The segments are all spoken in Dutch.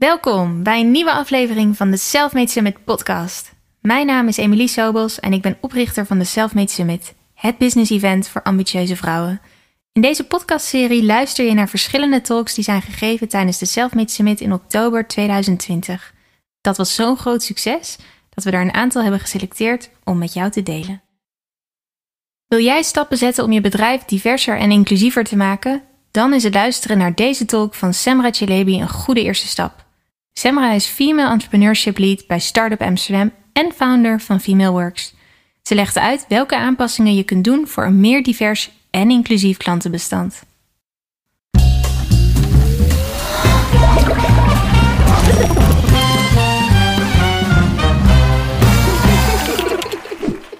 Welkom bij een nieuwe aflevering van de Selfmade Summit podcast. Mijn naam is Emilie Sobels en ik ben oprichter van de Selfmade Summit, het business event voor ambitieuze vrouwen. In deze podcastserie luister je naar verschillende talks die zijn gegeven tijdens de Selfmade Summit in oktober 2020. Dat was zo'n groot succes dat we daar een aantal hebben geselecteerd om met jou te delen. Wil jij stappen zetten om je bedrijf diverser en inclusiever te maken? Dan is het luisteren naar deze talk van Semra Chelebi een goede eerste stap. Semra is Female Entrepreneurship Lead bij Startup Amsterdam en founder van Female Works. Ze legt uit welke aanpassingen je kunt doen voor een meer divers en inclusief klantenbestand.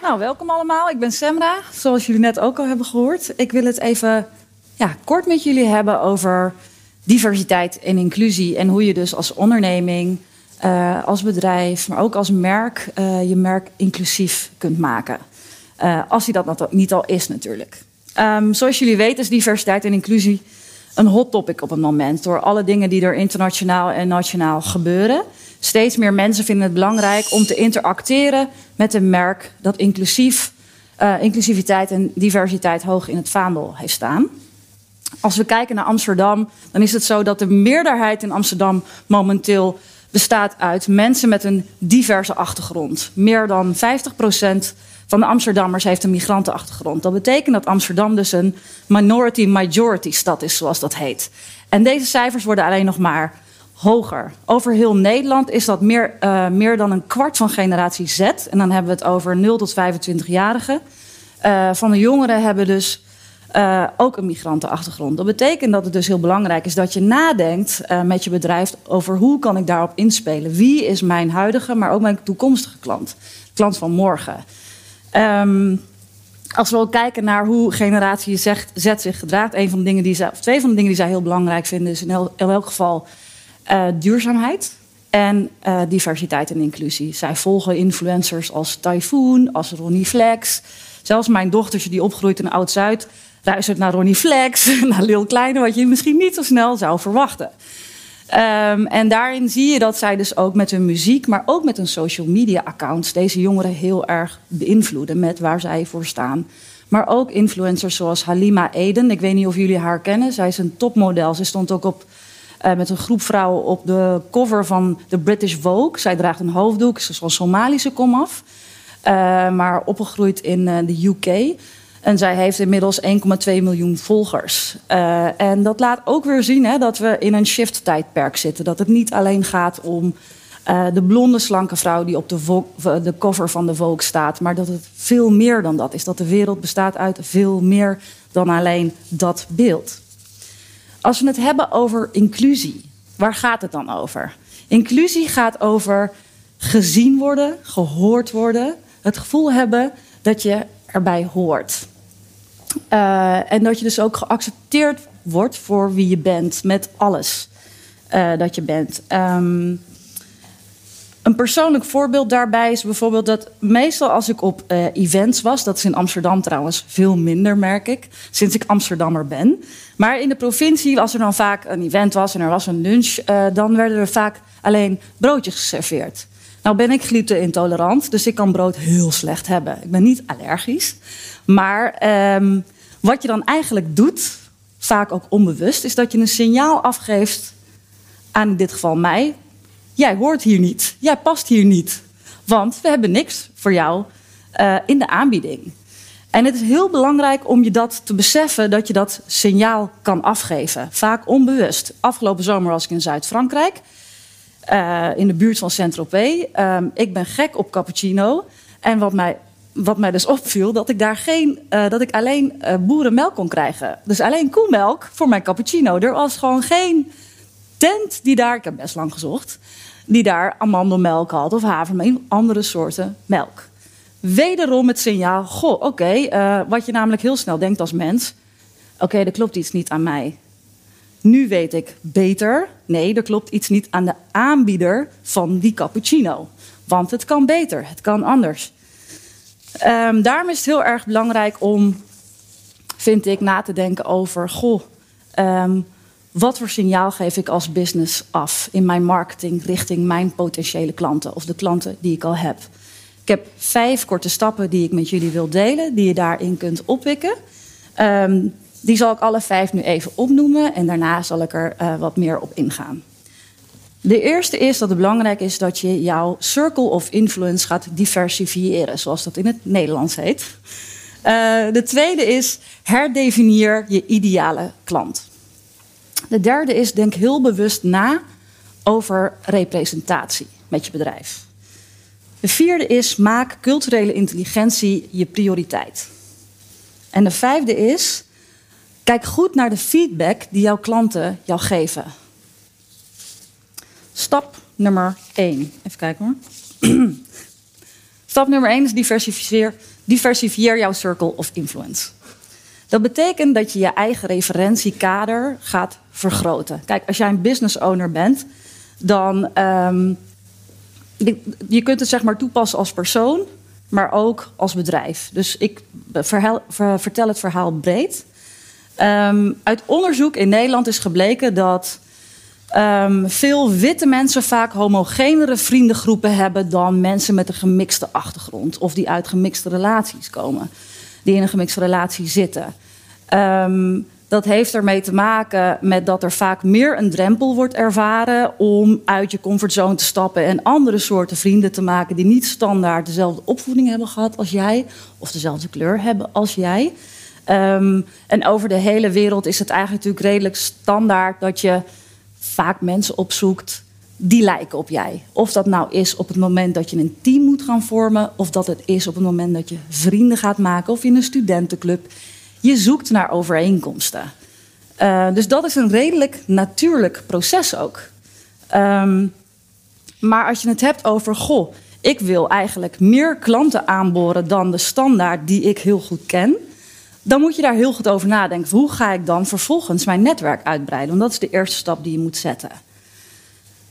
Nou, welkom allemaal. Ik ben Semra, zoals jullie net ook al hebben gehoord. Ik wil het even ja, kort met jullie hebben over diversiteit en inclusie. En hoe je dus als onderneming, uh, als bedrijf, maar ook als merk uh, je merk inclusief kunt maken. Uh, als die dat niet al is natuurlijk. Um, zoals jullie weten is diversiteit en inclusie een hot topic op het moment. Door alle dingen die er internationaal en nationaal gebeuren. Steeds meer mensen vinden het belangrijk om te interacteren met een merk dat inclusief, inclusiviteit en diversiteit hoog in het vaandel heeft staan. Als we kijken naar Amsterdam, dan is het zo dat de meerderheid in Amsterdam momenteel bestaat uit mensen met een diverse achtergrond. Meer dan 50% van de Amsterdammers heeft een migrantenachtergrond. Dat betekent dat Amsterdam dus een minority-majority stad is, zoals dat heet. En deze cijfers worden alleen nog maar hoger. Over heel Nederland is dat meer, uh, meer dan een kwart van generatie Z. En dan hebben we het over 0 tot 25-jarigen. Uh, van de jongeren hebben dus uh, ook een migrantenachtergrond. Dat betekent dat het dus heel belangrijk is dat je nadenkt uh, met je bedrijf over hoe kan ik daarop inspelen. Wie is mijn huidige, maar ook mijn toekomstige klant? Klant van morgen. Um, als we ook kijken naar hoe generatie Z, zich gedraagt, een van de dingen die zij, twee van de dingen die zij heel belangrijk vinden, is in, el, in elk geval uh, duurzaamheid en diversiteit en inclusie. Zij volgen influencers als Typhoon, als Ronnie Flex. Zelfs mijn dochtertje die opgroeit in Oud-Zuid luistert naar Ronnie Flex, naar Lil Kleine, wat je misschien niet zo snel zou verwachten. Um, en daarin zie je dat zij dus ook met hun muziek, maar ook met hun social media accounts deze jongeren heel erg beïnvloeden met waar zij voor staan. Maar ook influencers zoals Halima Eden. Ik weet niet of jullie haar kennen. Zij is een topmodel. Ze stond ook op, uh, met een groep vrouwen op de cover van de British Vogue. Zij draagt een hoofddoek. Ze is van Somalische komaf. Uh, maar opgegroeid in uh, de UK. En zij heeft inmiddels 1,2 miljoen volgers. Uh, en dat laat ook weer zien hè, dat we in een shift-tijdperk zitten. Dat het niet alleen gaat om uh, de blonde, slanke vrouw die op de, de, cover van de Vogue staat. Maar dat het veel meer dan dat is. Dat de wereld bestaat uit veel meer dan alleen dat beeld. Als we het hebben over inclusie, waar gaat het dan over? Inclusie gaat over gezien worden, gehoord worden. Het gevoel hebben dat je erbij hoort. Uh, en dat je dus ook geaccepteerd wordt voor wie je bent, met alles uh, dat je bent. Um, een persoonlijk voorbeeld daarbij is bijvoorbeeld dat meestal als ik op uh, events was, dat is in Amsterdam trouwens veel minder, merk ik, sinds ik Amsterdammer ben. Maar in de provincie, als er dan vaak een event was en er was een lunch, dan werden er vaak alleen broodjes geserveerd. Nou ben ik gluten-intolerant, dus ik kan brood heel slecht hebben. Ik ben niet allergisch. Maar um, wat je dan eigenlijk doet, vaak ook onbewust, is dat je een signaal afgeeft aan in dit geval mij. Jij hoort hier niet, jij past hier niet. Want we hebben niks voor jou uh, in de aanbieding. En het is heel belangrijk om je dat te beseffen dat je dat signaal kan afgeven. Vaak onbewust. Afgelopen zomer was ik in Zuid-Frankrijk. Uh, in de buurt van Saint-Tropez. Um, ik ben gek op cappuccino. En wat mij, wat mij dus opviel, dat ik daar geen, uh, dat ik alleen uh, boerenmelk kon krijgen. Dus alleen koemelk voor mijn cappuccino. Er was gewoon geen tent die daar, ik heb best lang gezocht, die daar amandelmelk had of havermelk, andere soorten melk. Wederom het signaal, goh, oké, wat je namelijk heel snel denkt als mens, oké, okay, er klopt iets niet aan mij. Nu weet ik beter. Nee, er klopt iets niet aan de aanbieder van die cappuccino. Want het kan beter, het kan anders. Um, daarom is het heel erg belangrijk om, vind ik, na te denken over: goh, um, wat voor signaal geef ik als business af in mijn marketing richting mijn potentiële klanten of de klanten die ik al heb. Ik heb vijf korte stappen die ik met jullie wil delen, die je daarin kunt oppikken. Ehm, die zal ik alle vijf nu even opnoemen en daarna zal ik er uh, wat meer op ingaan. De eerste is dat het belangrijk is dat je jouw circle of influence gaat diversifiëren, zoals dat in het Nederlands heet. Uh, de tweede is herdefinieer je ideale klant. De derde is denk heel bewust na over representatie met je bedrijf. De vierde is maak culturele intelligentie je prioriteit. En de vijfde is kijk goed naar de feedback die jouw klanten jou geven. Stap nummer 1. Even kijken hoor. Stap nummer 1 is diversifieer, diversifieer jouw circle of influence. Dat betekent dat je je eigen referentiekader gaat vergroten. Kijk, als jij een business owner bent, dan um, je kunt het zeg maar toepassen als persoon, maar ook als bedrijf. Dus ik vertel het verhaal breed. Um, uit onderzoek in Nederland is gebleken dat um, veel witte mensen vaak homogenere vriendengroepen hebben dan mensen met een gemixte achtergrond of die uit gemixte relaties komen, die in een gemixte relatie zitten. Um, dat heeft ermee te maken met dat er vaak meer een drempel wordt ervaren om uit je comfortzone te stappen en andere soorten vrienden te maken die niet standaard dezelfde opvoeding hebben gehad als jij of dezelfde kleur hebben als jij. Um, en over de hele wereld is het eigenlijk natuurlijk redelijk standaard dat je vaak mensen opzoekt die lijken op jij. Of dat nou is op het moment dat je een team moet gaan vormen, of dat het is op het moment dat je vrienden gaat maken of in een studentenclub. Je zoekt naar overeenkomsten. Uh, dus dat is een redelijk natuurlijk proces ook. Um, maar als je het hebt over, goh, ik wil eigenlijk meer klanten aanboren dan de standaard die ik heel goed ken. Dan moet je daar heel goed over nadenken. Hoe ga ik dan vervolgens mijn netwerk uitbreiden? Want dat is de eerste stap die je moet zetten.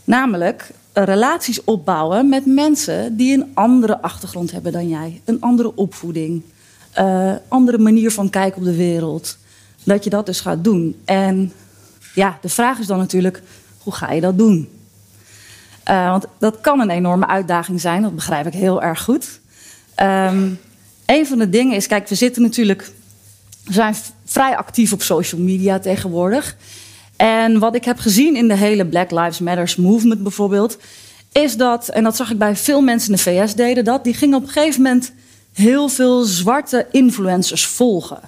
Namelijk relaties opbouwen met mensen die een andere achtergrond hebben dan jij, een andere opvoeding, uh, andere manier van kijken op de wereld. Dat je dat dus gaat doen. En ja, de vraag is dan natuurlijk, hoe ga je dat doen? Uh, want dat kan een enorme uitdaging zijn, dat begrijp ik heel erg goed. Um, een van de dingen is, kijk, we zitten natuurlijk, zijn vrij actief op social media tegenwoordig. En wat ik heb gezien in de hele Black Lives Matters movement bijvoorbeeld, is dat, en dat zag ik bij veel mensen in de VS deden dat, die gingen op een gegeven moment heel veel zwarte influencers volgen.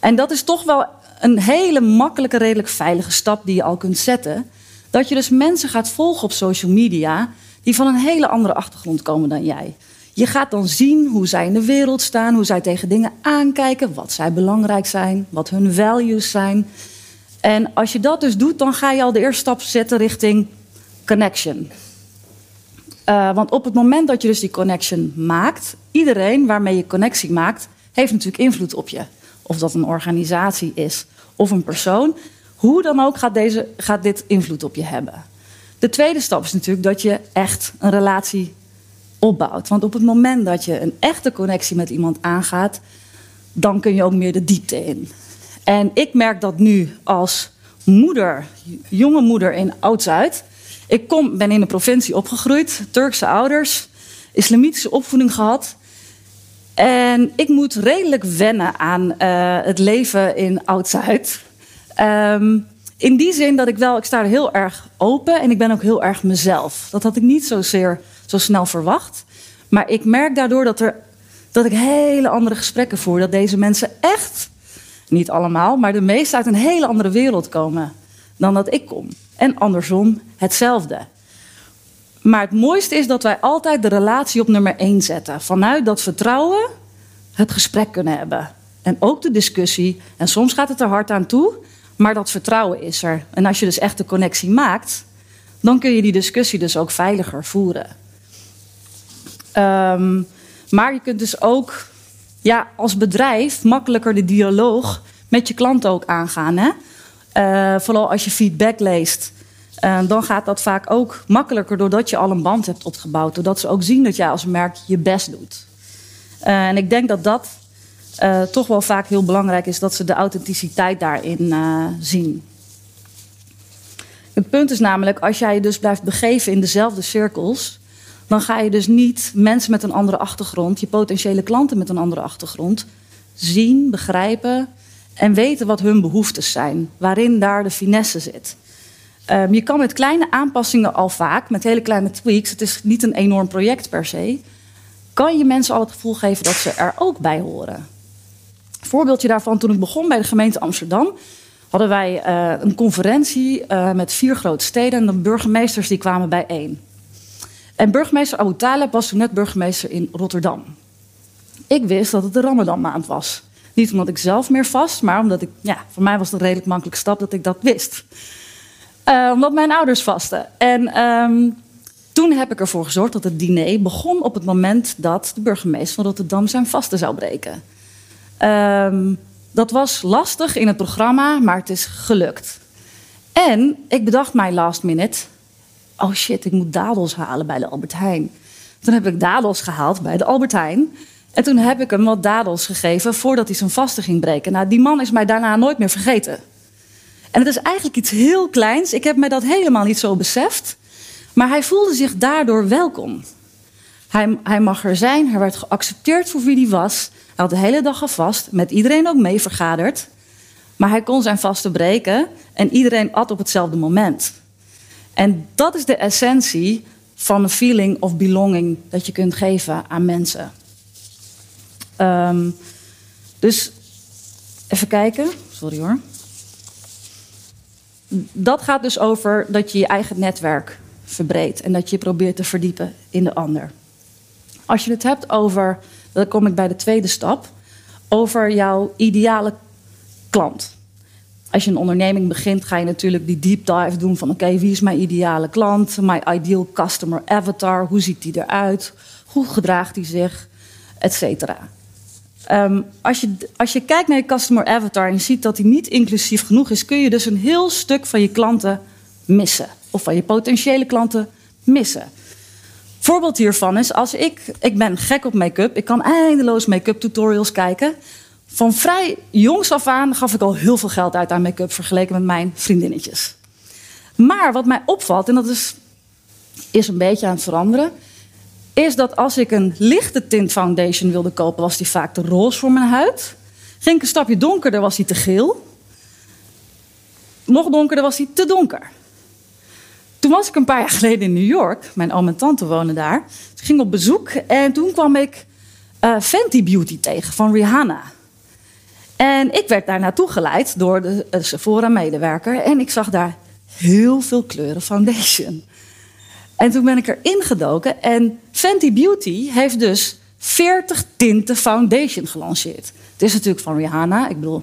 En dat is toch wel een hele makkelijke, redelijk veilige stap die je al kunt zetten. Dat je dus mensen gaat volgen op social media die van een hele andere achtergrond komen dan jij. Je gaat dan zien hoe zij in de wereld staan, hoe zij tegen dingen aankijken, wat zij belangrijk zijn, wat hun values zijn. En als je dat dus doet, dan ga je al de eerste stap zetten richting connection. Uh, want op het moment dat je dus die connection maakt, iedereen waarmee je connectie maakt, heeft natuurlijk invloed op je. Of dat een organisatie is of een persoon. Hoe dan ook gaat, deze, gaat dit invloed op je hebben. De tweede stap is natuurlijk dat je echt een relatie opbouwt. Want op het moment dat je een echte connectie met iemand aangaat, dan kun je ook meer de diepte in. En ik merk dat nu als moeder, jonge moeder in Oud-Zuid. Ik kom, ben in de provincie opgegroeid, Turkse ouders, islamitische opvoeding gehad. En ik moet redelijk wennen aan uh, het leven in Oud-Zuid. Um, in die zin dat ik wel, ik sta er heel erg open en ik ben ook heel erg mezelf. Dat had ik niet zozeer zo snel verwacht. Maar ik merk daardoor dat, er, dat ik hele andere gesprekken voer. Dat deze mensen echt, niet allemaal, maar de meeste uit een hele andere wereld komen dan dat ik kom. En andersom hetzelfde. Maar het mooiste is dat wij altijd de relatie op nummer één zetten. Vanuit dat vertrouwen het gesprek kunnen hebben. En ook de discussie. En soms gaat het er hard aan toe, maar dat vertrouwen is er. En als je dus echt de connectie maakt, dan kun je die discussie dus ook veiliger voeren. Um, maar je kunt dus ook ja, als bedrijf makkelijker de dialoog met je klanten ook aangaan. Hè? Uh, vooral als je feedback leest. Uh, dan gaat dat vaak ook makkelijker doordat je al een band hebt opgebouwd. Doordat ze ook zien dat jij als merk je best doet. Uh, en ik denk dat dat toch wel vaak heel belangrijk is dat ze de authenticiteit daarin zien. Het punt is namelijk, als jij je dus blijft begeven in dezelfde cirkels, dan ga je dus niet mensen met een andere achtergrond, je potentiële klanten met een andere achtergrond, zien, begrijpen en weten wat hun behoeftes zijn, waarin daar de finesse zit. Um, je kan met kleine aanpassingen al vaak, met hele kleine tweaks, het is niet een enorm project per se, kan je mensen al het gevoel geven dat ze er ook bij horen. Een voorbeeldje daarvan, toen ik begon bij de gemeente Amsterdam, hadden wij uh, een conferentie uh, met vier grote steden en de burgemeesters die kwamen bijeen. En burgemeester Abu Talib was toen net burgemeester in Rotterdam. Ik wist dat het de Ramadan-maand was. Niet omdat ik zelf meer vast, maar omdat ik, ja, voor mij was het een redelijk makkelijke stap dat ik dat wist. Uh, omdat mijn ouders vasten. En um, toen heb ik ervoor gezorgd dat het diner begon op het moment dat de burgemeester van Rotterdam zijn vasten zou breken. Um, dat was lastig in het programma, maar het is gelukt. En ik bedacht mij last minute: oh shit, ik moet dadels halen bij de Albert Heijn. Toen heb ik dadels gehaald bij de Albert Heijn. En toen heb ik hem wat dadels gegeven voordat hij zijn vasten ging breken. Nou, die man is mij daarna nooit meer vergeten. En het is eigenlijk iets heel kleins. Ik heb mij dat helemaal niet zo beseft. Maar hij voelde zich daardoor welkom. Hij, hij mag er zijn, hij werd geaccepteerd voor wie hij was. Hij had de hele dag gevast, met iedereen ook mee vergaderd. Maar hij kon zijn vasten breken en iedereen at op hetzelfde moment. En dat is de essentie van een feeling of belonging dat je kunt geven aan mensen. Um, dus even kijken, sorry hoor. Dat gaat dus over dat je je eigen netwerk verbreedt en dat je probeert te verdiepen in de ander. Als je het hebt over, dan kom ik bij de tweede stap, over jouw ideale klant. Als je een onderneming begint, ga je natuurlijk die deep dive doen van oké, wie is mijn ideale klant, my ideal customer avatar, hoe ziet die eruit, hoe gedraagt die zich, et cetera. Um, als, je, als je kijkt naar je customer avatar en je ziet dat die niet inclusief genoeg is, kun je dus een heel stuk van je klanten missen. Of van je potentiële klanten missen. Voorbeeld hiervan is als ik, ik ben gek op make-up, ik kan eindeloos make-up tutorials kijken. Van vrij jongs af aan gaf ik al heel veel geld uit aan make-up vergeleken met mijn vriendinnetjes. Maar wat mij opvalt, en dat is, is een beetje aan het veranderen, is dat als ik een lichte tint foundation wilde kopen, was die vaak te roze voor mijn huid. Ging ik een stapje donkerder, was die te geel. Nog donkerder was die te donker. Toen was ik een paar jaar geleden in New York. Mijn oom en tante wonen daar. Ging op bezoek en toen kwam ik uh, Fenty Beauty tegen van Rihanna. En ik werd daar naartoe geleid door de Sephora-medewerker. En ik zag daar heel veel kleuren foundation. En toen ben ik erin gedoken. En Fenty Beauty heeft dus 40 tinten foundation gelanceerd. Het is natuurlijk van Rihanna. Ik bedoel,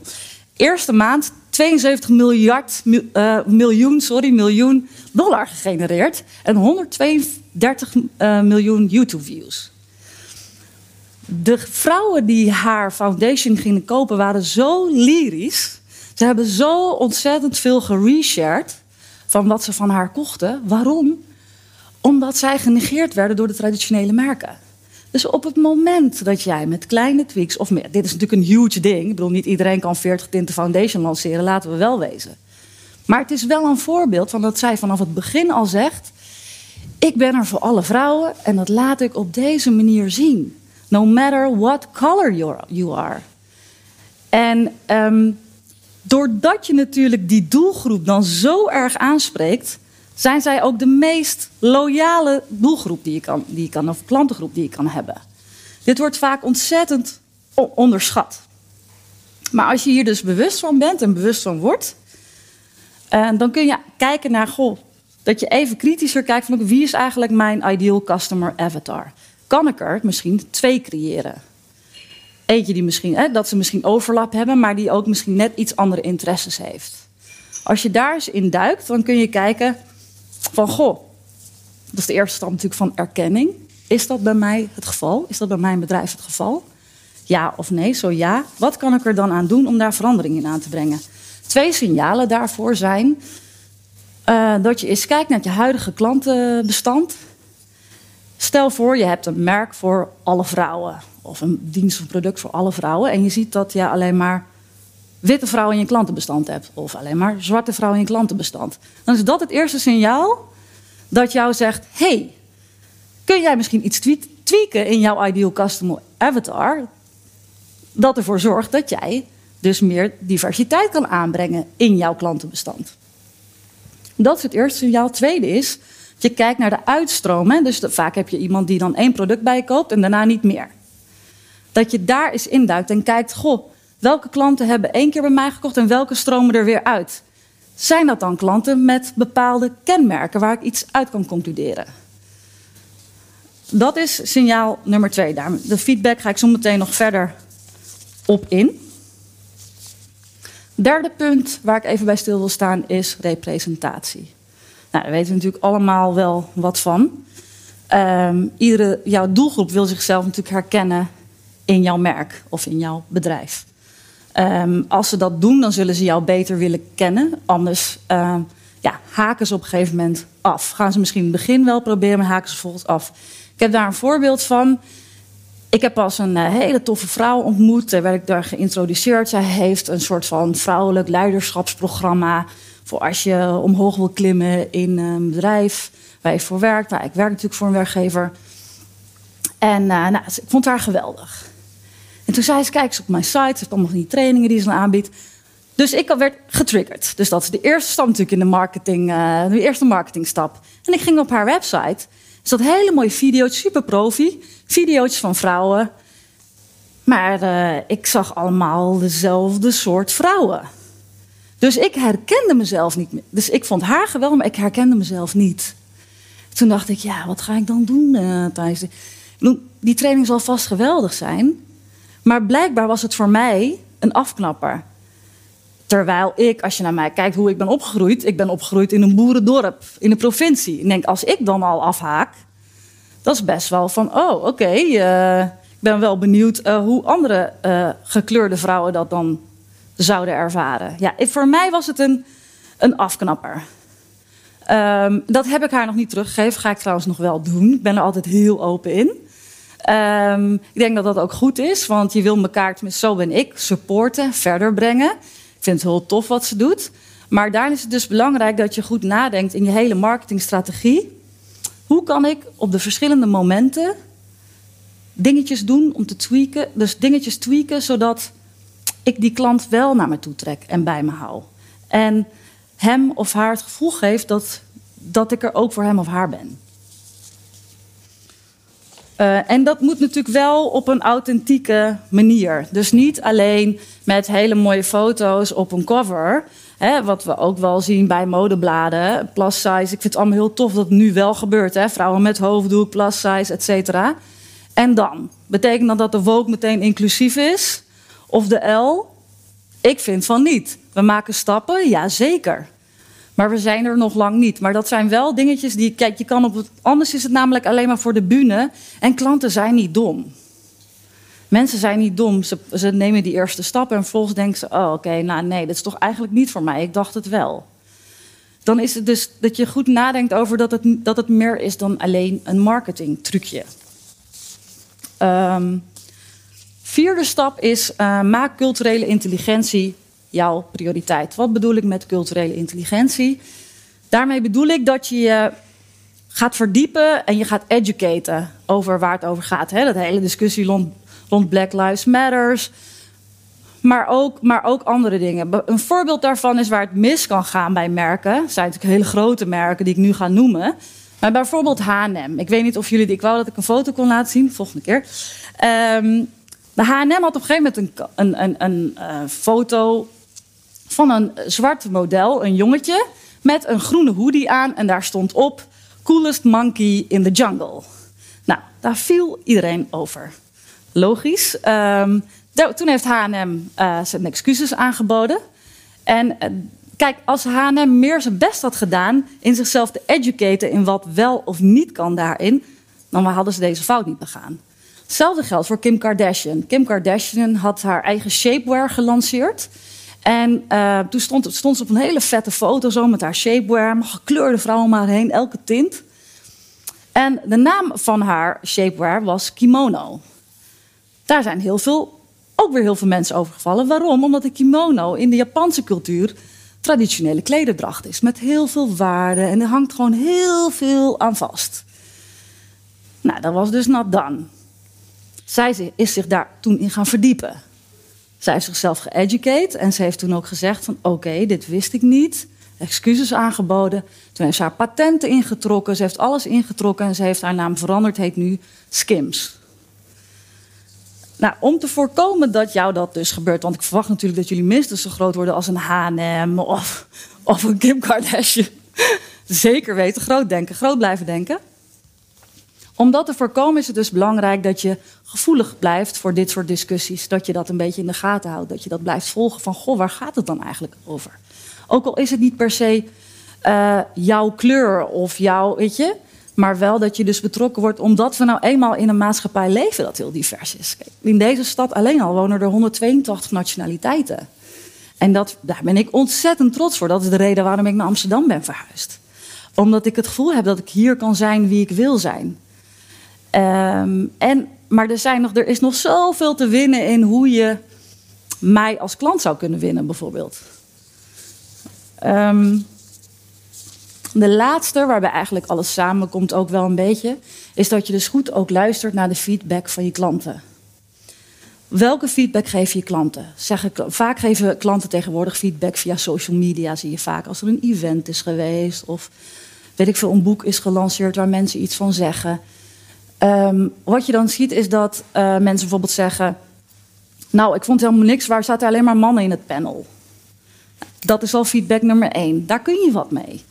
eerste maand 72 miljard, uh, miljoen, sorry, miljoen dollar gegenereerd. En 132 uh, miljoen YouTube-views. De vrouwen die haar foundation gingen kopen waren zo lyrisch. Ze hebben zo ontzettend veel gereshared van wat ze van haar kochten. Waarom? Omdat zij genegeerd werden door de traditionele merken. Dus op het moment dat jij met kleine tweaks of meer, dit is natuurlijk een huge ding. Ik bedoel, niet iedereen kan 40 tinten foundation lanceren, laten we wel wezen. Maar het is wel een voorbeeld van dat zij vanaf het begin al zegt: Ik ben er voor alle vrouwen en dat laat ik op deze manier zien. No matter what color you are. En um, doordat je natuurlijk die doelgroep dan zo erg aanspreekt, zijn zij ook de meest loyale doelgroep die je kan, die je kan of klantengroep die je kan hebben. Dit wordt vaak ontzettend onderschat. Maar als je hier dus bewust van bent en bewust van wordt, uh, dan kun je kijken naar, goh, dat je even kritischer kijkt van wie is eigenlijk mijn ideal customer avatar. Kan ik er misschien twee creëren? Eentje die misschien, hè, dat ze misschien overlap hebben, maar die ook misschien net iets andere interesses heeft. Als je daar eens in duikt, dan kun je kijken, van goh, dat is de eerste stap natuurlijk van erkenning. Is dat bij mij het geval? Is dat bij mijn bedrijf het geval? Ja of nee? Zo ja. Wat kan ik er dan aan doen om daar verandering in aan te brengen? Twee signalen daarvoor zijn uh, dat je eens kijkt naar je huidige klantenbestand. Stel voor, je hebt een merk voor alle vrouwen. Of een dienst of product voor alle vrouwen. En je ziet dat je alleen maar witte vrouwen in je klantenbestand hebt. Of alleen maar zwarte vrouwen in je klantenbestand. Dan is dat het eerste signaal dat jou zegt: hey, kun jij misschien iets tweaken in jouw ideal customer avatar? Dat ervoor zorgt dat jij dus meer diversiteit kan aanbrengen in jouw klantenbestand. Dat is het eerste signaal. Het tweede is je kijkt naar de uitstroom. Hè? Dus vaak heb je iemand die dan één product bijkoopt en daarna niet meer. Dat je daar eens induikt en kijkt, goh, welke klanten hebben één keer bij mij gekocht en welke stromen er weer uit? Zijn dat dan klanten met bepaalde kenmerken waar ik iets uit kan concluderen? Dat is signaal nummer twee. De feedback ga ik zo meteen nog verder op in. Derde punt waar ik even bij stil wil staan is representatie. Nou, daar weten we natuurlijk allemaal wel wat van. Um, iedere, jouw doelgroep wil zichzelf natuurlijk herkennen in jouw merk of in jouw bedrijf. Um, als ze dat doen, dan zullen ze jou beter willen kennen. Anders uh, ja, haken ze op een gegeven moment af. Gaan ze misschien in het begin wel proberen, maar haken ze volgens af. Ik heb daar een voorbeeld van. Ik heb pas een uh, hele toffe vrouw ontmoet. Daar werd ik daar geïntroduceerd. Zij heeft een soort van vrouwelijk leiderschapsprogramma. Voor als je omhoog wil klimmen in een bedrijf waar je voor werkt. Nou, ik werk natuurlijk voor een werkgever. En uh, nou, ik vond haar geweldig. En toen zei ze, kijk eens op mijn site. Ze heeft allemaal die trainingen die ze aanbiedt. Dus ik werd getriggerd. Dus dat is de eerste stap natuurlijk in de marketing. Uh, de eerste marketingstap. En ik ging op haar website. Er zat hele mooie video's, super profi. Video's van vrouwen. Maar ik zag allemaal dezelfde soort vrouwen. Dus ik herkende mezelf niet meer. Dus ik vond haar geweldig, maar ik herkende mezelf niet. Toen dacht ik, ja, wat ga ik dan doen uh, tijdens Die training zal vast geweldig zijn. Maar blijkbaar was het voor mij een afknapper. Terwijl ik, als je naar mij kijkt hoe ik ben opgegroeid, ik ben opgegroeid in een boerendorp in de provincie. Ik denk, als ik dan al afhaak, dat is best wel van, oh, oké, uh, ik ben wel benieuwd uh, hoe andere gekleurde vrouwen dat dan zouden ervaren. Ja, voor mij was het een, een afknapper. Um, dat heb ik haar nog niet teruggegeven, ga ik trouwens nog wel doen. Ik ben er altijd heel open in. Um, ik denk dat dat ook goed is, want je wil elkaar, zo ben ik, supporten, verder brengen. Ik vind het heel tof wat ze doet. Maar daarin is het dus belangrijk dat je goed nadenkt in je hele marketingstrategie. Hoe kan ik op de verschillende momenten dingetjes doen om te tweaken? Dus dingetjes tweaken zodat ik die klant wel naar me toe trek en bij me hou. En hem of haar het gevoel geeft dat, dat ik er ook voor hem of haar ben. Uh, en dat moet natuurlijk wel op een authentieke manier. Dus niet alleen met hele mooie foto's op een cover. Hè, wat we ook wel zien bij modebladen, plus size. Ik vind het allemaal heel tof dat het nu wel gebeurt. Hè? Vrouwen met hoofddoek, plus size, et cetera. En dan? Betekent dat dat de Vogue meteen inclusief is? Of de L? Ik vind van niet. We maken stappen, ja zeker. Maar we zijn er nog lang niet. Maar dat zijn wel dingetjes die. Kijk, je kan op. Anders is het namelijk alleen maar voor de bühne. En klanten zijn niet dom. Mensen zijn niet dom. Ze, ze nemen die eerste stap en vervolgens denken ze: oh, oké, nou nee, dat is toch eigenlijk niet voor mij. Ik dacht het wel. Dan is het dus dat je goed nadenkt over dat het, dat het meer is dan alleen een marketingtrucje. Um, vierde stap is: uh, maak culturele intelligentie jouw prioriteit. Wat bedoel ik met culturele intelligentie? Daarmee bedoel ik dat je je gaat verdiepen en je gaat educaten over waar het over gaat. Hè? Dat hele discussie rond, rond Black Lives Matters. Maar ook, maar ook andere dingen. Een voorbeeld daarvan is waar het mis kan gaan bij merken. Het zijn natuurlijk hele grote merken die ik nu ga noemen. Maar bijvoorbeeld H&M. Ik weet niet of jullie... Ik wou dat ik een foto kon laten zien, volgende keer. Um, de H&M had op een gegeven moment een, een, een, een uh, foto van een zwart model, een jongetje, met een groene hoodie aan en daar stond op Coolest Monkey in the Jungle. Nou, daar viel iedereen over. Logisch. Um, toen heeft H&M uh, zijn excuses aangeboden. En uh, kijk, als H&M meer zijn best had gedaan in zichzelf te educaten in wat wel of niet kan daarin, dan hadden ze deze fout niet begaan. Hetzelfde geldt voor Kim Kardashian. Kim Kardashian had haar eigen shapewear gelanceerd. En uh, toen stond, stond, ze op een hele vette foto zo met haar shapewear. Gekleurde vrouw maar heen, elke tint. En de naam van haar shapewear was kimono. Daar zijn heel veel ook weer heel veel mensen overgevallen. Waarom? Omdat de kimono in de Japanse cultuur traditionele klederdracht is. Met heel veel waarde en er hangt gewoon heel veel aan vast. Nou, dat was dus not done. Zij is zich daar toen in gaan verdiepen. Zij heeft zichzelf geëducate en ze heeft toen ook gezegd van oké, dit wist ik niet. Excuses aangeboden. Toen heeft ze haar patenten ingetrokken. Ze heeft alles ingetrokken en ze heeft haar naam veranderd. Heet nu Skims. Nou, om te voorkomen dat jou dat dus gebeurt, want ik verwacht natuurlijk dat jullie minstens zo groot worden als een H&M of, of een Kim Kardashian. Zeker weten, groot denken, groot blijven denken. Om dat te voorkomen is het dus belangrijk dat je gevoelig blijft voor dit soort discussies. Dat je dat een beetje in de gaten houdt. Dat je dat blijft volgen van, goh, waar gaat het dan eigenlijk over? Ook al is het niet per se uh, jouw kleur of jouw, weet je. Maar wel dat je dus betrokken wordt, omdat we nou eenmaal in een maatschappij leven dat heel divers is. In deze stad alleen al wonen er 182 nationaliteiten. En dat, daar ben ik ontzettend trots voor. Dat is de reden waarom ik naar Amsterdam ben verhuisd. Omdat ik het gevoel heb dat ik hier kan zijn wie ik wil zijn. Um, en, maar er, zijn nog, er is nog zoveel te winnen in hoe je mij als klant zou kunnen winnen, bijvoorbeeld. Um, de laatste, waarbij eigenlijk alles samenkomt ook wel een beetje, is dat je dus goed ook luistert naar de feedback van je klanten. Welke feedback geef je klanten? Vaak geven klanten tegenwoordig feedback via social media, zie je vaak. Als er een event is geweest of weet ik veel, een boek is gelanceerd waar mensen iets van zeggen. Um, wat je dan ziet is dat uh, mensen bijvoorbeeld zeggen: Nou, ik vond helemaal niks, waar zaten alleen maar mannen in het panel? Dat is al feedback nummer één. Daar kun je wat mee.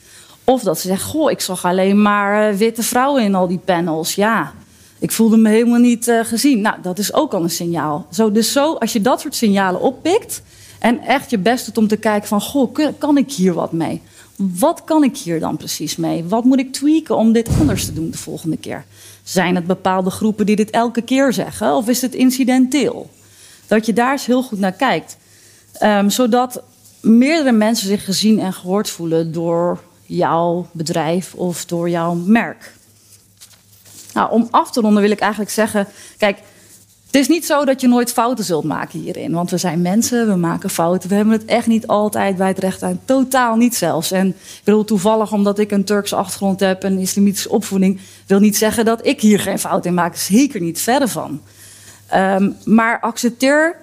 Of dat ze zeggen, goh, ik zag alleen maar uh, witte vrouwen in al die panels. Ja, ik voelde me helemaal niet uh, gezien. Nou, dat is ook al een signaal. Zo, dus zo, als je dat soort signalen oppikt... en echt je best doet om te kijken van... goh, kan ik hier wat mee? Wat kan ik hier dan precies mee? Wat moet ik tweaken om dit anders te doen de volgende keer? Zijn het bepaalde groepen die dit elke keer zeggen? Of is het incidenteel? Dat je daar eens heel goed naar kijkt. Um, zodat meerdere mensen zich gezien en gehoord voelen door jouw bedrijf of door jouw merk. Nou, om af te ronden wil ik eigenlijk zeggen: kijk, het is niet zo dat je nooit fouten zult maken hierin. Want we zijn mensen, we maken fouten. We hebben het echt niet altijd bij het recht aan. Totaal niet zelfs. En ik toevallig omdat ik een Turkse achtergrond heb en islamitische opvoeding, wil niet zeggen dat ik hier geen fout in maak. Zeker niet, verder van. Um, maar accepteer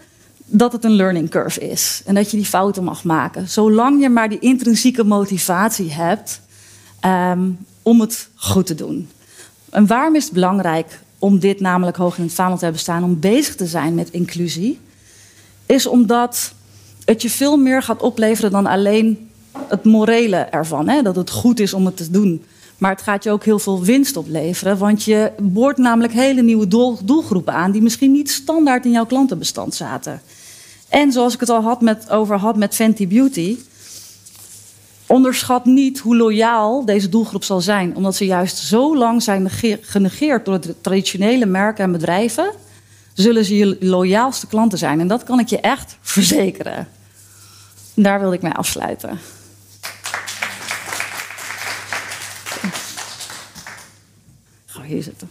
dat het een learning curve is en dat je die fouten mag maken. Zolang je maar die intrinsieke motivatie hebt um, om het goed te doen. En waarom is het belangrijk om dit namelijk hoog in het vaandel te hebben staan, om bezig te zijn met inclusie? Is omdat het je veel meer gaat opleveren dan alleen het morele ervan. Hè? Dat het goed is om het te doen. Maar het gaat je ook heel veel winst opleveren. Want je boort namelijk hele nieuwe doelgroepen aan... die misschien niet standaard in jouw klantenbestand zaten. En zoals ik het al had met, over had met Fenty Beauty. Onderschat niet hoe loyaal deze doelgroep zal zijn. Omdat ze juist zo lang zijn genegeerd door de traditionele merken en bedrijven. Zullen ze je loyaalste klanten zijn. En dat kan ik je echt verzekeren. Daar wilde ik mee afsluiten. Ga hier zitten.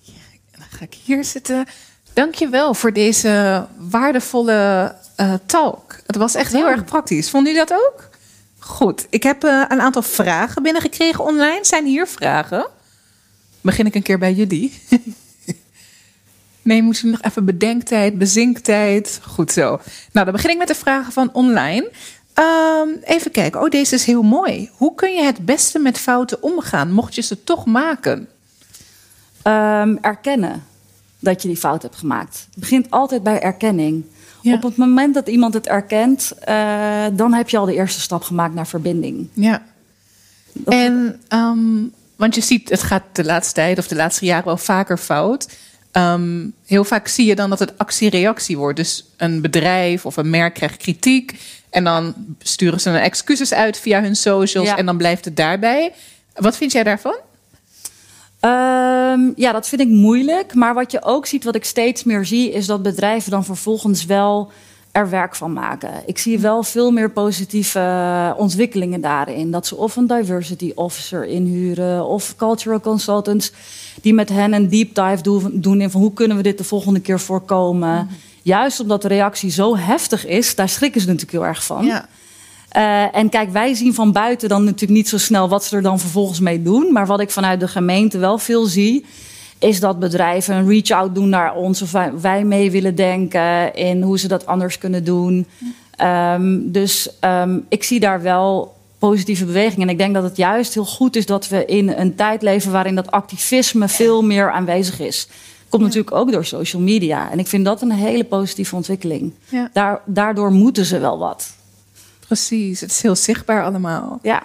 Ja, dan ga ik hier zitten. Dankjewel voor deze waardevolle uh, talk. Het was echt heel erg praktisch. Vonden jullie dat ook? Goed. Ik heb uh, een aantal vragen binnengekregen online. Zijn hier vragen? Begin ik een keer bij jullie. nee, moeten we nog even bedenktijd, bezinktijd. Goed zo. Nou, dan begin ik met de vragen van online. Um, even kijken. Oh, deze is heel mooi. Hoe kun je het beste met fouten omgaan, mocht je ze toch maken? Um, erkennen dat je die fout hebt gemaakt. Het begint altijd bij erkenning. Op het moment dat iemand het erkent, uh, dan heb je al de eerste stap gemaakt naar verbinding. Ja. En, um, want je ziet, het gaat de laatste tijd of de laatste jaren wel vaker fout. Um, heel vaak zie je dan dat het actie-reactie wordt. Dus een bedrijf of een merk krijgt kritiek. En dan sturen ze een excuses uit via hun socials. Ja. En dan blijft het daarbij. Wat vind jij daarvan? Um, ja, dat vind ik moeilijk. Maar wat je ook ziet, wat ik steeds meer zie, is dat bedrijven dan vervolgens wel er werk van maken. Ik zie wel veel meer positieve ontwikkelingen daarin. Dat ze of een diversity officer inhuren of cultural consultants die met hen een deep dive doen in van hoe kunnen we dit de volgende keer voorkomen. Mhm. Juist omdat de reactie zo heftig is, daar schrikken ze natuurlijk heel erg van. Ja. Uh, en kijk, wij zien van buiten dan natuurlijk niet zo snel wat ze er dan vervolgens mee doen. Maar wat ik vanuit de gemeente wel veel zie, is dat bedrijven een reach-out doen naar ons. Of wij mee willen denken in hoe ze dat anders kunnen doen. Um, dus um, ik zie daar wel positieve beweging. En ik denk dat het juist heel goed is dat we in een tijd leven waarin dat activisme veel meer aanwezig is. Komt natuurlijk ook door social media. En ik vind dat een hele positieve ontwikkeling. Ja. Daar, daardoor moeten ze wel wat. Precies, het is heel zichtbaar allemaal. Ja.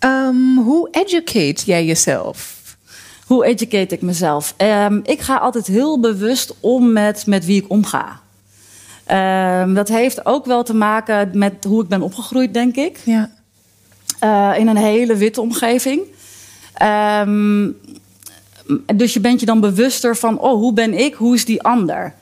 Um, hoe educate jij jezelf? Hoe educate ik mezelf? Um, ik ga altijd heel bewust om met, met wie ik omga. Um, dat heeft ook wel te maken met hoe ik ben opgegroeid, denk ik. Ja. Uh, in een hele witte omgeving. Um, dus je bent je dan bewuster van, oh, hoe ben ik, hoe is die ander?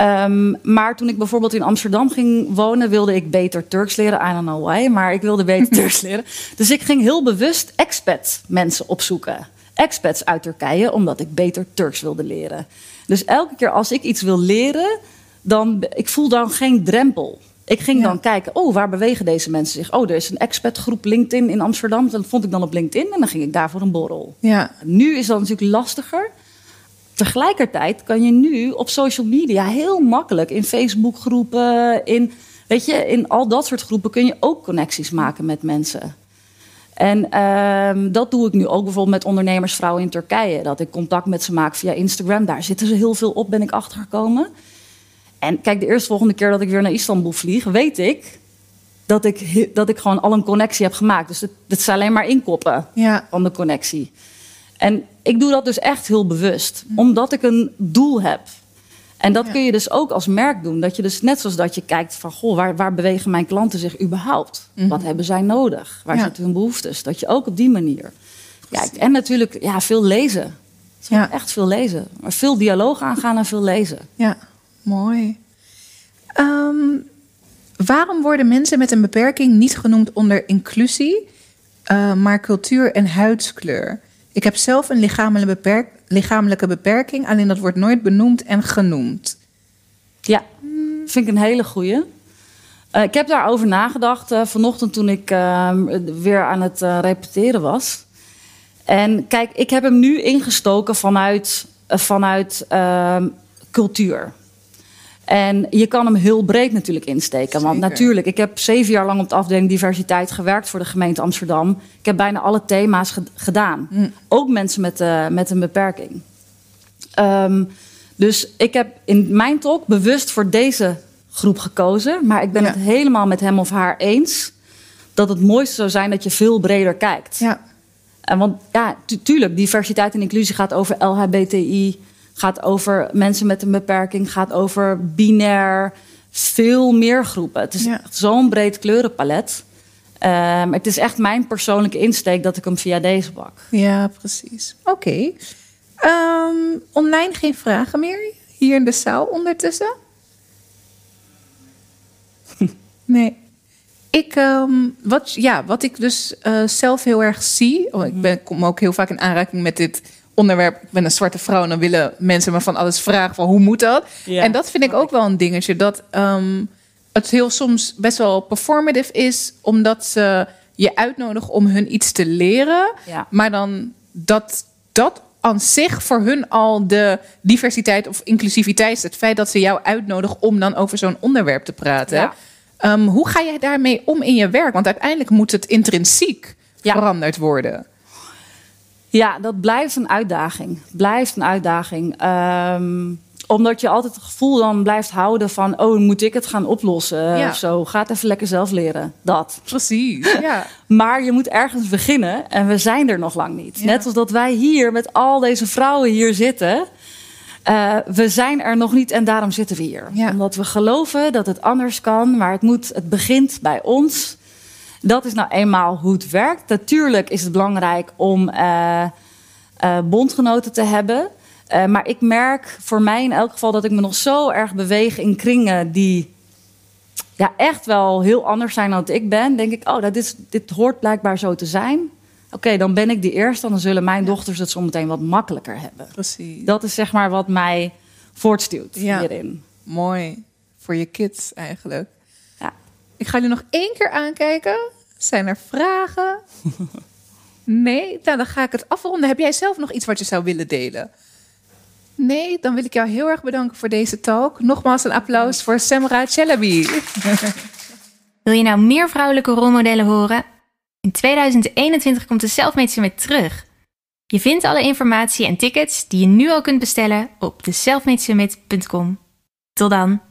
Um, maar toen ik bijvoorbeeld in Amsterdam ging wonen, wilde ik beter Turks leren. I don't know why, maar ik wilde beter Turks leren. Dus ik ging heel bewust expat mensen opzoeken. Expats uit Turkije, omdat ik beter Turks wilde leren. Dus elke keer als ik iets wil leren, dan ik voel dan geen drempel. Ik ging dan kijken, oh, waar bewegen deze mensen zich? Oh, er is een expatgroep LinkedIn in Amsterdam. Dat vond ik dan op LinkedIn en dan ging ik daar voor een borrel. Ja. Nu is dat natuurlijk lastiger. Tegelijkertijd kan je nu op social media heel makkelijk in Facebookgroepen, in, weet je, in al dat soort groepen kun je ook connecties maken met mensen. En uh, dat doe ik nu ook bijvoorbeeld met ondernemersvrouwen in Turkije. Dat ik contact met ze maak via Instagram. Daar zitten ze heel veel op, ben ik achtergekomen. En kijk, de eerste volgende keer dat ik weer naar Istanbul vlieg, weet ik dat ik, dat ik gewoon al een connectie heb gemaakt. Dus het, het is alleen maar inkoppen ja. van de connectie. En ik doe dat dus echt heel bewust, mm. omdat ik een doel heb. En dat kun je dus ook als merk doen. Dat je dus net zoals dat je kijkt van... goh, waar, waar bewegen mijn klanten zich überhaupt? Mhm. Wat hebben zij nodig? Waar zitten hun behoeftes? Dat je ook op die manier kijkt. En natuurlijk ja, veel lezen. Ja. Echt veel lezen. Maar veel dialoog aangaan en veel lezen. Ja, mooi. Ehm, waarom worden mensen met een beperking niet genoemd onder inclusie... Uh, maar cultuur en huidskleur? Ik heb zelf een lichamelijke, lichamelijke beperking, alleen dat wordt nooit benoemd en genoemd. Ja, vind ik een hele goeie. Uh, ik heb daarover nagedacht uh, vanochtend toen ik uh, weer aan het repeteren was. En kijk, ik heb hem nu ingestoken vanuit, vanuit cultuur. En je kan hem heel breed natuurlijk insteken. Want natuurlijk, ik heb zeven jaar lang op de afdeling diversiteit gewerkt voor de gemeente Amsterdam. Ik heb bijna alle thema's gedaan. Mm. Ook mensen met, uh, met een beperking. Um, dus ik heb in mijn talk bewust voor deze groep gekozen. Maar ik ben het helemaal met hem of haar eens dat het mooiste zou zijn dat je veel breder kijkt. Ja. En want ja, tuurlijk, diversiteit en inclusie gaat over LHBTI gaat over mensen met een beperking, gaat over binair, veel meer groepen. Het is zo'n breed kleurenpalet. Um, het is echt mijn persoonlijke insteek dat ik hem via deze bak. Ja, precies. Oké. Ehm, online geen vragen meer? Hier in de zaal ondertussen? nee. Ik, um, wat, ja, wat ik dus uh, zelf heel erg zie. Oh, ik ben, kom ook heel vaak in aanraking met dit onderwerp, ik ben een zwarte vrouw en dan willen mensen me van alles vragen van hoe moet dat? En dat vind ik ook wel een dingetje, dat um, het heel soms best wel performative is, omdat ze je uitnodigen om hun iets te leren, maar dan dat dat aan zich voor hun al de diversiteit of inclusiviteit het feit dat ze jou uitnodigen om dan over zo'n onderwerp te praten. Um, hoe ga jij daarmee om in je werk? Want uiteindelijk moet het intrinsiek veranderd worden. Ja, dat blijft een uitdaging. Blijft een uitdaging. Um, omdat je altijd het gevoel dan blijft houden van... oh, moet ik het gaan oplossen ja. of zo. Ga het even lekker zelf leren. Dat. Precies, ja. maar je moet ergens beginnen en we zijn er nog lang niet. Net als dat wij hier met al deze vrouwen hier zitten... Uh, we zijn er nog niet en daarom zitten we hier. Omdat we geloven dat het anders kan, maar het, moet, het begint bij ons... Dat is nou eenmaal hoe het werkt. Natuurlijk is het belangrijk om uh, uh, bondgenoten te hebben. Uh, maar ik merk voor mij in elk geval dat ik me nog zo erg beweeg in kringen die ja, echt wel heel anders zijn dan ik ben, denk ik, oh, dat is, dit hoort blijkbaar zo te zijn. Oké, dan ben ik die eerste, dan zullen mijn dochters het zometeen wat makkelijker hebben. Precies. Dat is zeg maar wat mij voortstuwt Ja. hierin. Mooi. Voor je kids eigenlijk. Ik ga jullie nog één keer aankijken. Zijn er vragen? Nee? Nou, dan ga ik het afronden. Heb jij zelf nog iets wat je zou willen delen? Nee? Dan wil ik jou heel erg bedanken voor deze talk. Nogmaals een applaus voor Semra Chelabi. Wil je nou meer vrouwelijke rolmodellen horen? In 2021 komt de Selfmade Summit terug. Je vindt alle informatie en tickets die je nu al kunt bestellen op de selfmadesummit.com. Tot dan!